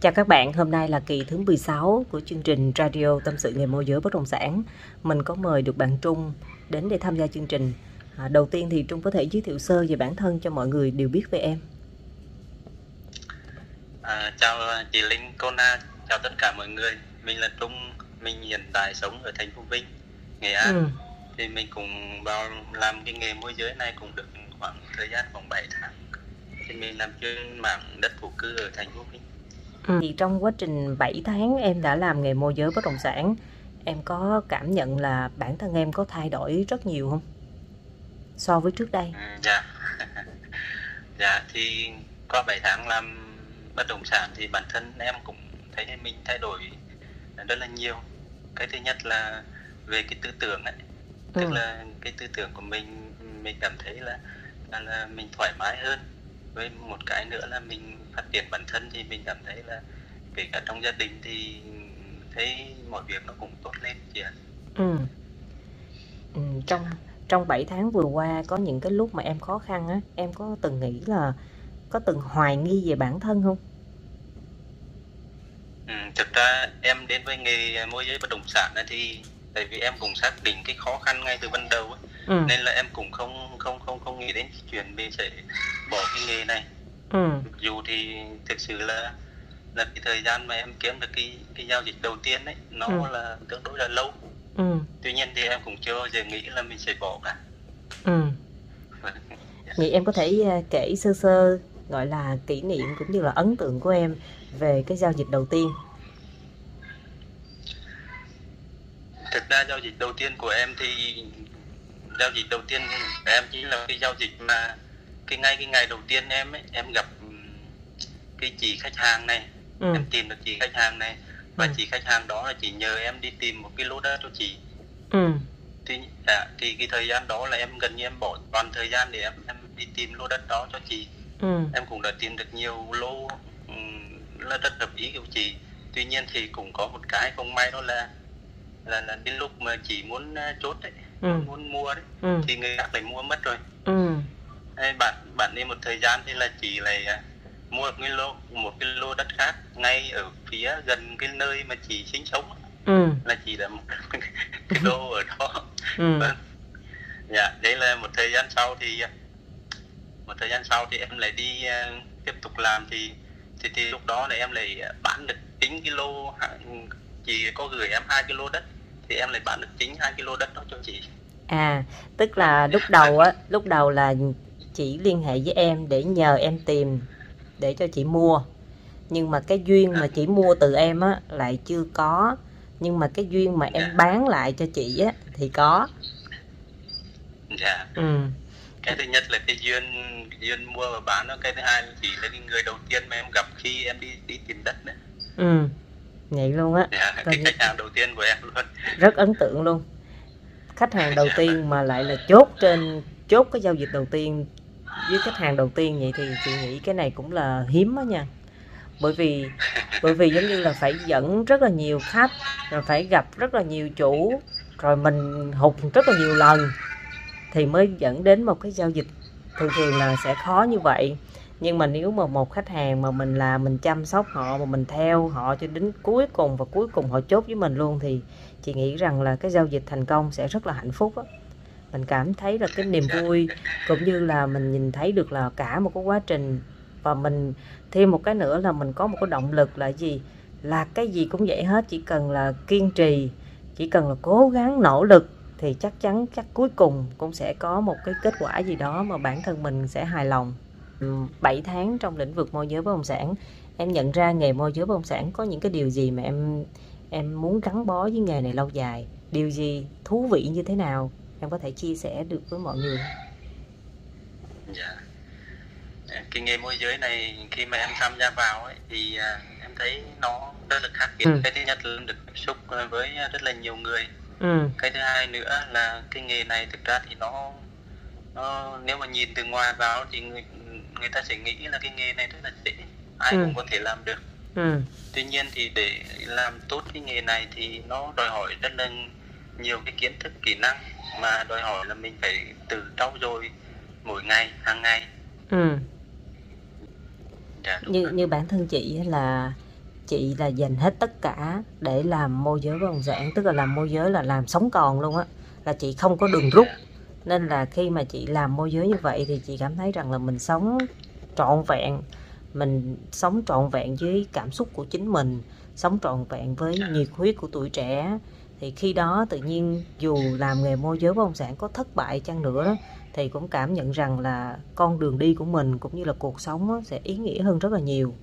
Chào các bạn, hôm nay là kỳ thứ 16 của chương trình Radio Tâm sự nghề môi giới bất động sản. Mình có mời được bạn Trung đến để tham gia chương trình. À, đầu tiên thì Trung có thể giới thiệu sơ về bản thân cho mọi người đều biết về em. À, chào chị Linh, Kona, chào tất cả mọi người. Mình là Trung, mình hiện tại sống ở thành phố Vinh, Nghệ An. Ừ. Thì mình cũng vào làm cái nghề môi giới này cũng được khoảng thời gian khoảng 7 tháng. Thì mình làm chuyên mảng đất thổ cư ở thành phố Vinh. Ừ. Thì trong quá trình 7 tháng em đã làm nghề môi giới bất động sản, em có cảm nhận là bản thân em có thay đổi rất nhiều không? So với trước đây. Ừ, dạ. dạ thì qua 7 tháng làm bất động sản thì bản thân em cũng thấy mình thay đổi rất là nhiều. Cái thứ nhất là về cái tư tưởng ấy. Tức Ừ. là cái tư tưởng của mình mình cảm thấy là là, là mình thoải mái hơn. Với một cái nữa là mình phát triển bản thân thì mình cảm thấy là kể cả trong gia đình thì thấy mọi việc nó cũng tốt lên chị ạ. Ừ. Ừ, trong trong 7 tháng vừa qua có những cái lúc mà em khó khăn á, em có từng nghĩ là có từng hoài nghi về bản thân không? Ừ, thực ra em đến với nghề môi giới bất động sản thì tại vì em cũng xác định cái khó khăn ngay từ ban đầu ấy, Ừ. nên là em cũng không không không không nghĩ đến chuyện mình sẽ bỏ cái nghề này. Ừ. Dù thì thực sự là là cái thời gian mà em kiếm được cái cái giao dịch đầu tiên ấy nó Ừ. là tương đối là lâu. Ừ. Tuy nhiên thì em cũng chưa bao giờ nghĩ là mình sẽ bỏ cả. Ừ. Vậy em có thể à, kể sơ sơ gọi là kỷ niệm cũng như là ấn tượng của em về cái giao dịch đầu tiên. Thực ra giao dịch đầu tiên của em thì giao dịch đầu tiên của em chính là cái giao dịch mà cái ngay cái ngày đầu tiên em ấy em gặp ừm, cái chị khách hàng này Ừ. em tìm được chị khách hàng này và Ừ. chị khách hàng đó là chị nhờ em đi tìm một cái lô đất cho chị Ừ. thì à, thì cái thời gian đó là em gần như em bỏ toàn thời gian để em em đi tìm lô đất đó cho chị Ừ. em cũng đã tìm được nhiều lô ừm, là rất hợp ý của chị tuy nhiên thì cũng có một cái không may đó là là là đến lúc mà chị muốn à, chốt đấy Ừ. muốn mua đấy Ừ. thì người khác lại mua mất rồi Ừ. Hay bạn bạn đi một thời gian thì là chị lại à, mua một cái lô một cái lô đất khác ngay ở phía gần cái nơi mà chị sinh sống Ừ. là chị đã một cái lô ở đó Ừ. Vâng. dạ đấy là một thời gian sau thì à, một thời gian sau thì em lại đi tiếp tục làm thì thì, thì lúc đó là em lại bán được chính cái lô chị có gửi em hai cái lô đất thì em lại bán được chính hai lô đất đó cho chị À, tức là lúc đầu á, lúc đầu là chị liên hệ với em để nhờ em tìm để cho chị mua. Nhưng mà cái duyên mà chị mua từ em á lại chưa có. Nhưng mà cái duyên mà em bán lại cho chị á thì có. dạ Ừ. cái thứ nhất là cái duyên duyên mua và bán đó cái thứ hai là chỉ là cái người đầu tiên mà em gặp khi em đi đi tìm đất nữa Ừ. Vậy luôn á, dạ, như- khách hàng đầu tiên của em luôn rất ấn tượng luôn. Khách hàng đầu tiên mà lại là chốt trên chốt cái giao dịch đầu tiên với khách hàng đầu tiên vậy thì chị nghĩ cái này cũng là hiếm á nha. Bởi vì bởi vì giống như là phải dẫn rất là nhiều khách rồi phải gặp rất là nhiều chủ rồi mình hụt rất là nhiều lần thì mới dẫn đến một cái giao dịch thường thường là sẽ khó như vậy nhưng mà nếu mà một khách hàng mà mình là mình chăm sóc họ, mà mình theo họ cho đến cuối cùng và cuối cùng họ chốt với mình luôn, thì chị nghĩ rằng là cái giao dịch thành công sẽ rất là hạnh phúc á. Mình cảm thấy là cái niềm vui cũng như là mình nhìn thấy được là cả một cái quá trình và mình thêm một cái nữa là mình có một cái động lực là gì? Là cái gì cũng vậy hết, chỉ cần là kiên trì, chỉ cần là cố gắng, nỗ lực thì chắc chắn chắc cuối cùng cũng sẽ có một cái kết quả gì đó mà bản thân mình sẽ hài lòng. 7 tháng trong lĩnh vực môi giới bất động sản. Em nhận ra nghề môi giới bất động sản có những cái điều gì mà em em muốn gắn bó với nghề này lâu dài? Điều gì thú vị như thế nào? Em có thể chia sẻ được với mọi người. Dạ. Cái nghề môi giới này khi mà em tham gia vào ấy thì à, em thấy nó rất là khác biệt. Ừ. cái thứ nhất là em được tiếp xúc với rất là nhiều người. Ừ. Cái thứ hai nữa là cái nghề này thực ra thì nó nó nếu mà nhìn từ ngoài vào thì người người ta sẽ nghĩ là cái nghề này rất là dễ ai Ừ. cũng có thể làm được. Ừ. Tuy nhiên thì để làm tốt cái nghề này thì nó đòi hỏi rất là nhiều cái kiến thức kỹ năng mà đòi hỏi là mình phải tự trau dồi mỗi ngày hàng ngày. Ừ. Dạ như rồi. như bản thân chị á là chị là dành hết tất cả để làm môi giới bất động sản tức là làm môi giới là làm sống còn luôn á là chị không có đường rút nên là khi mà chị làm môi giới như vậy thì chị cảm thấy rằng là mình sống trọn vẹn mình sống trọn vẹn với cảm xúc của chính mình sống trọn vẹn với nhiệt huyết của tuổi trẻ. Thì khi đó tự nhiên dù làm nghề môi giới bất động sản có thất bại chăng nữa thì cũng cảm nhận rằng là con đường đi của mình cũng như là cuộc sống sẽ ý nghĩa hơn rất là nhiều.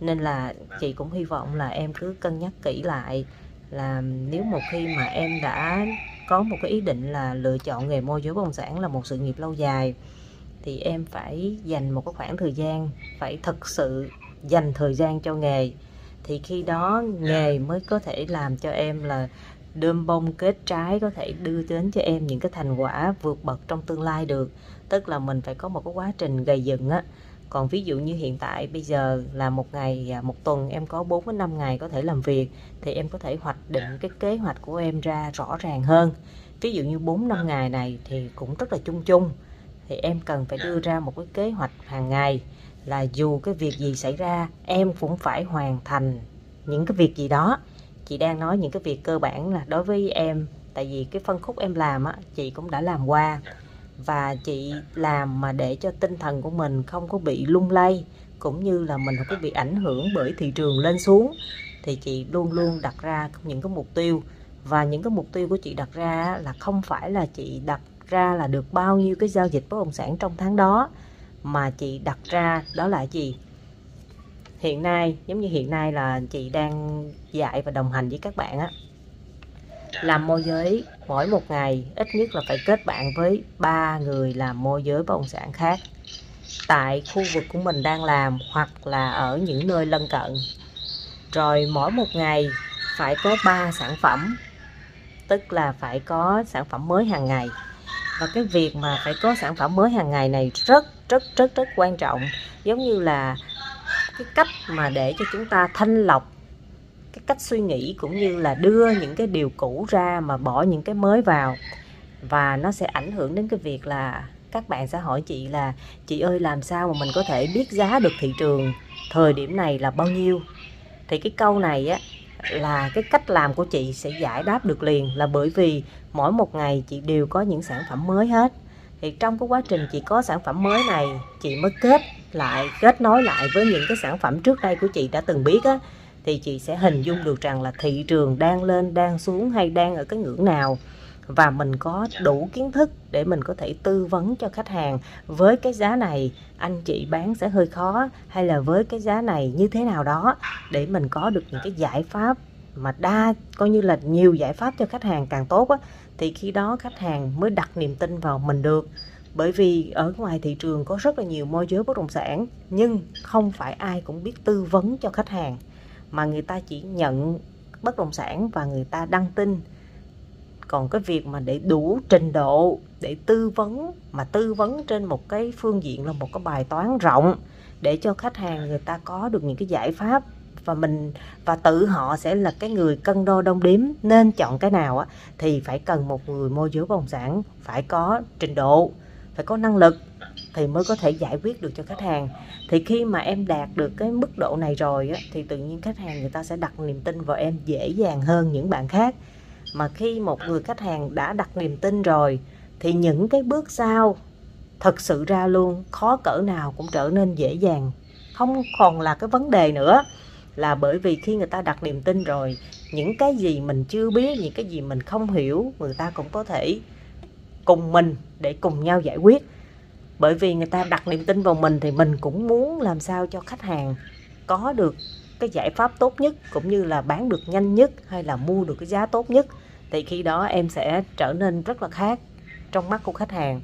Nên là chị cũng hy vọng là em cứ cân nhắc kỹ lại là nếu một khi mà em đã có một cái ý định là lựa chọn nghề môi giới bất động sản là một sự nghiệp lâu dài thì em phải dành một cái khoảng thời gian phải thực sự dành thời gian cho nghề. Thì khi đó nghề mới có thể làm cho em là đơm bông kết trái có thể đưa đến cho em những cái thành quả vượt bậc trong tương lai được. Tức là mình phải có một cái quá trình gầy dựng á còn ví dụ như hiện tại bây giờ là một ngày à, một tuần em có 4 đến 5 ngày có thể làm việc thì em có thể hoạch định cái kế hoạch của em ra rõ ràng hơn. Ví dụ như 4 năm ngày này thì cũng rất là chung chung thì em cần phải đưa ra một cái kế hoạch hàng ngày là dù cái việc gì xảy ra em cũng phải hoàn thành những cái việc gì đó. Chị đang nói những cái việc cơ bản là đối với em tại vì cái phân khúc em làm á chị cũng đã làm qua và chị làm mà để cho tinh thần của mình không có bị lung lay, cũng như là mình không có bị ảnh hưởng bởi thị trường lên xuống, thì chị luôn luôn đặt ra những cái mục tiêu. Và những cái mục tiêu của chị đặt ra là không phải là chị đặt ra là được bao nhiêu cái giao dịch bất động sản trong tháng đó, mà chị đặt ra đó là gì? Hiện nay, giống như hiện nay là chị đang dạy và đồng hành với các bạn á làm môi giới, mỗi một ngày ít nhất là phải kết bạn với ba người làm môi giới bất động sản khác. Tại khu vực của mình đang làm hoặc là ở những nơi lân cận. Rồi mỗi một ngày phải có 3 sản phẩm, tức là phải có sản phẩm mới hàng ngày. Và cái việc mà phải có sản phẩm mới hàng ngày này rất rất rất rất quan trọng. Giống như là cái cách mà để cho chúng ta thanh lọc cái cách suy nghĩ cũng như là đưa những cái điều cũ ra mà bỏ những cái mới vào. Và nó sẽ ảnh hưởng đến cái việc là các bạn sẽ hỏi chị là, chị ơi, làm sao mà mình có thể biết giá được thị trường thời điểm này là bao nhiêu? Thì cái câu này á, là cái cách làm của chị sẽ giải đáp được liền là bởi vì mỗi một ngày chị đều có những sản phẩm mới hết. Thì trong cái quá trình chị có sản phẩm mới này, chị mới kết lại, kết nối lại với những cái sản phẩm trước đây của chị đã từng biết á thì chị sẽ hình dung được rằng là thị trường đang lên, đang xuống hay đang ở cái ngưỡng nào. Và mình có đủ kiến thức để mình có thể tư vấn cho khách hàng với cái giá này anh chị bán sẽ hơi khó, hay là với cái giá này như thế nào đó để mình có được những cái giải pháp mà đa, coi như là nhiều giải pháp cho khách hàng càng tốt á, thì khi đó khách hàng mới đặt niềm tin vào mình được. Bởi vì ở ngoài thị trường có rất là nhiều môi giới bất động sản, nhưng không phải ai cũng biết tư vấn cho khách hàng mà người ta chỉ nhận bất động sản và người ta đăng tin. Còn cái việc mà để đủ trình độ để tư vấn, mà tư vấn trên một cái phương diện là một cái bài toán rộng để cho khách hàng người ta có được những cái giải pháp và mình, và tự họ sẽ là cái người cân đo đong đếm nên chọn cái nào á, thì phải cần một người môi giới bất động sản phải có trình độ, phải có năng lực thì mới có thể giải quyết được cho khách hàng. Thì khi mà em đạt được cái mức độ này rồi á, thì tự nhiên khách hàng người ta sẽ đặt niềm tin vào em dễ dàng hơn những bạn khác. Mà khi một người khách hàng đã đặt niềm tin rồi thì những cái bước sau thật sự ra luôn khó cỡ nào cũng trở nên dễ dàng. Không còn là cái vấn đề nữa là bởi vì khi người ta đặt niềm tin rồi những cái gì mình chưa biết những cái gì mình không hiểu người ta cũng có thể cùng mình để cùng nhau giải quyết bởi vì người ta đặt niềm tin vào mình thì mình cũng muốn làm sao cho khách hàng có được cái giải pháp tốt nhất, cũng như là bán được nhanh nhất hay là mua được cái giá tốt nhất. Thì khi đó em sẽ trở nên rất là khác trong mắt của khách hàng.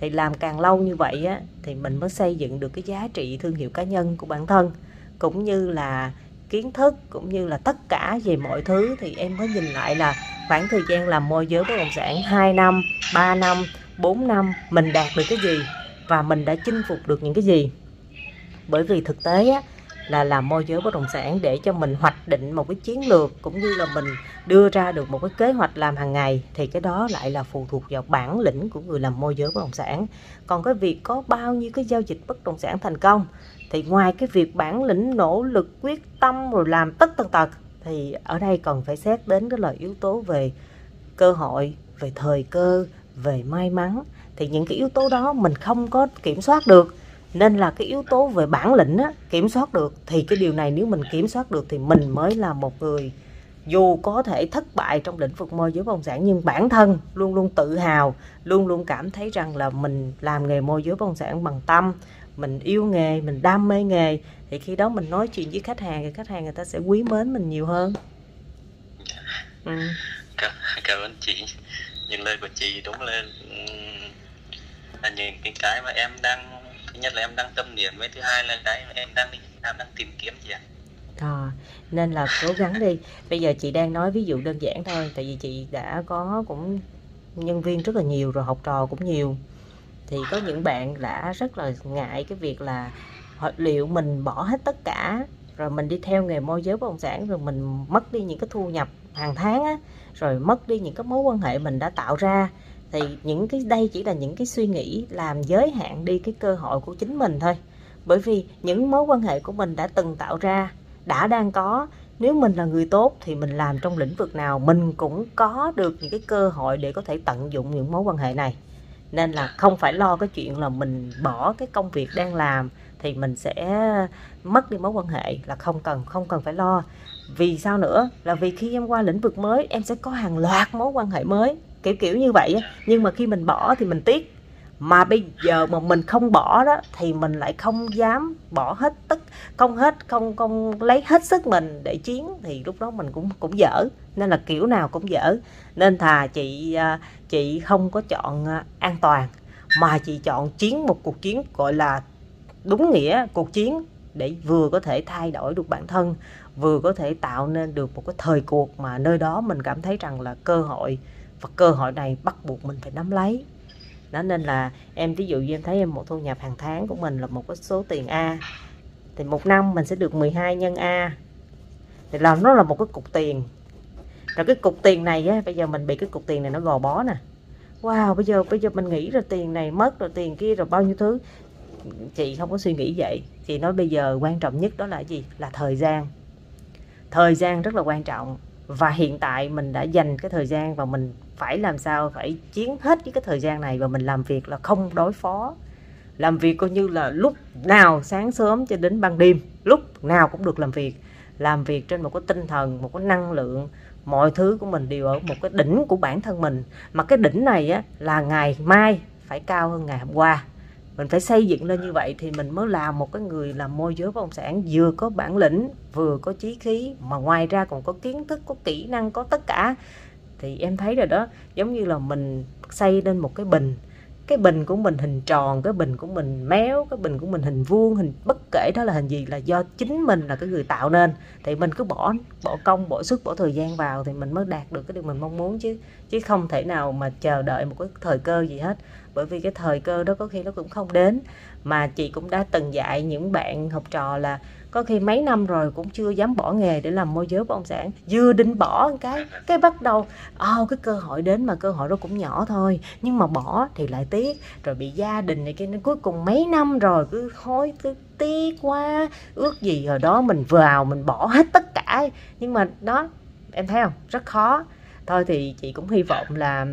Thì làm càng lâu như vậy á, thì mình mới xây dựng được cái giá trị thương hiệu cá nhân của bản thân, cũng như là kiến thức, cũng như là tất cả về mọi thứ. Thì em mới nhìn lại là khoảng thời gian làm môi giới bất động sản 2 năm 3 năm 4 năm, mình đạt được cái gì? Và mình đã chinh phục được những cái gì? Bởi vì thực tế á, là làm môi giới bất động sản để cho mình hoạch định một cái chiến lược cũng như là mình đưa ra được một cái kế hoạch làm hàng ngày thì cái đó lại là phụ thuộc vào bản lĩnh của người làm môi giới bất động sản. Còn cái việc có bao nhiêu cái giao dịch bất động sản thành công thì ngoài cái việc bản lĩnh nỗ lực quyết tâm rồi làm tất tần tật thì ở đây còn phải xét đến cái loại yếu tố về cơ hội về thời cơ về may mắn thì những cái yếu tố đó mình không có kiểm soát được. Nên là cái yếu tố về bản lĩnh á, kiểm soát được. Thì cái điều này nếu mình kiểm soát được thì mình mới là một người dù có thể thất bại trong lĩnh vực môi giới bất động sản nhưng bản thân luôn luôn tự hào luôn luôn cảm thấy rằng là mình làm nghề môi giới bất động sản bằng tâm mình yêu nghề mình đam mê nghề. Thì khi đó mình nói chuyện với khách hàng thì khách hàng người ta sẽ quý mến mình nhiều hơn. Ừ. cảm, cảm ơn chị. Những lời của chị đúng là là những cái cái mà em đang thứ nhất là em đang tâm niệm với thứ hai là cái mà em đang em đang tìm kiếm gì ạ. À, nên là cố gắng đi. Bây giờ chị đang nói ví dụ đơn giản thôi tại vì chị đã có cũng nhân viên rất là nhiều rồi học trò cũng nhiều. Thì có những bạn đã rất là ngại cái việc là liệu mình bỏ hết tất cả rồi mình đi theo nghề môi giới bất động sản rồi mình mất đi những cái thu nhập hàng tháng á rồi mất đi những cái mối quan hệ mình đã tạo ra thì những cái, đây chỉ là những cái suy nghĩ làm giới hạn đi cái cơ hội của chính mình thôi. Bởi vì những mối quan hệ của mình đã từng tạo ra, đã đang có. Nếu mình là người tốt thì mình làm trong lĩnh vực nào, mình cũng có được những cái cơ hội để có thể tận dụng những mối quan hệ này. Nên là không phải lo cái chuyện là mình bỏ cái công việc đang làm thì mình sẽ mất đi mối quan hệ, là không cần không cần phải lo. Vì sao nữa? Là vì khi em qua lĩnh vực mới, em sẽ có hàng loạt mối quan hệ mới kiểu kiểu như vậy nhưng mà khi mình bỏ thì mình tiếc. Mà bây giờ mà mình không bỏ đó, thì mình lại không dám bỏ hết tất, không hết, không không lấy hết sức mình để chiến, thì lúc đó mình cũng cũng dở. Nên là kiểu nào cũng dở. Nên thà chị à, chị không có chọn à, an toàn, mà chị chọn chiến một cuộc chiến gọi là đúng nghĩa cuộc chiến để vừa có thể thay đổi được bản thân, vừa có thể tạo nên được một cái thời cuộc mà nơi đó mình cảm thấy rằng là cơ hội và cơ hội này bắt buộc mình phải nắm lấy. Đó nên là em ví dụ như em thấy em một thu nhập hàng tháng của mình là một cái số tiền A, thì một năm mình sẽ được 12 nhân A. Thì là nó là một cái cục tiền. Rồi cái cục tiền này á, bây giờ mình bị cái cục tiền này nó gò bó nè. Wow, bây giờ bây giờ mình nghĩ rồi tiền này mất rồi tiền kia rồi bao nhiêu thứ. Chị không có suy nghĩ vậy. Chị nói bây giờ quan trọng nhất đó là gì? Là thời gian. Thời gian rất là quan trọng và hiện tại mình đã dành cái thời gian và mình phải làm sao phải chiến hết với cái thời gian này và mình làm việc là không đối phó. Làm việc coi như là lúc nào sáng sớm cho đến ban đêm, lúc nào cũng được làm việc. Làm việc trên một cái tinh thần, một cái năng lượng, mọi thứ của mình đều ở một cái đỉnh của bản thân mình. Mà cái đỉnh này á là ngày mai phải cao hơn ngày hôm qua mình phải xây dựng lên như vậy thì mình mới là một cái người làm môi giới bất động sản, vừa có bản lĩnh, vừa có chí khí, mà ngoài ra còn có kiến thức, có kỹ năng, có tất cả. Thì em thấy rồi đó, giống như là mình xây lên một cái bình. Cái bình của mình hình tròn, cái bình của mình méo, cái bình của mình hình vuông, hình bất kể đó là hình gì là do chính mình là cái người tạo nên. Thì mình cứ bỏ bỏ công, bỏ sức, bỏ thời gian vào thì mình mới đạt được cái điều mình mong muốn chứ chứ không thể nào mà chờ đợi một cái thời cơ gì hết. Bởi vì cái thời cơ đó có khi nó cũng không đến. Mà chị cũng đã từng dạy những bạn học trò là có khi mấy năm rồi cũng chưa dám bỏ nghề để làm môi giới bất động sản. Vừa định bỏ cái cái bắt đầu oh, cái cơ hội đến mà cơ hội đó cũng nhỏ thôi. Nhưng mà bỏ thì lại tiếc. Rồi bị gia đình này kia nên cuối cùng mấy năm rồi cứ hối cứ tiếc quá. Ước gì hồi đó mình vào mình bỏ hết tất cả. Nhưng mà đó em thấy không? Rất khó. Thôi thì chị cũng hy vọng là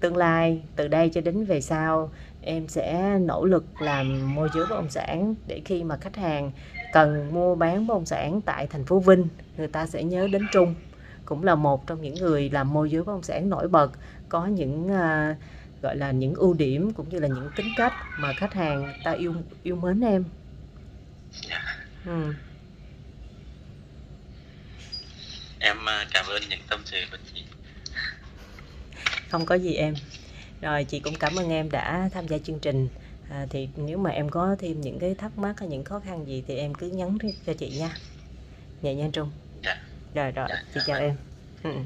tương lai từ đây cho đến về sau em sẽ nỗ lực làm môi giới bất động sản để khi mà khách hàng cần mua bán bất động sản tại thành phố Vinh người ta sẽ nhớ đến Trung cũng là một trong những người làm môi giới bất động sản nổi bật có những uh, gọi là những ưu điểm cũng như là những tính cách mà khách hàng ta yêu yêu mến em. Ừ. Em à, cảm ơn những tâm sự của chị. Không có gì em. Rồi chị cũng cảm ơn em đã tham gia chương trình. À, thì nếu mà em có thêm những cái thắc mắc hay những khó khăn gì thì em cứ nhắn cho chị nha. Nhẹ nhàng Trung. Dạ. Rồi rồi, Dạ, chị dạ chào vâng. em. Ừ.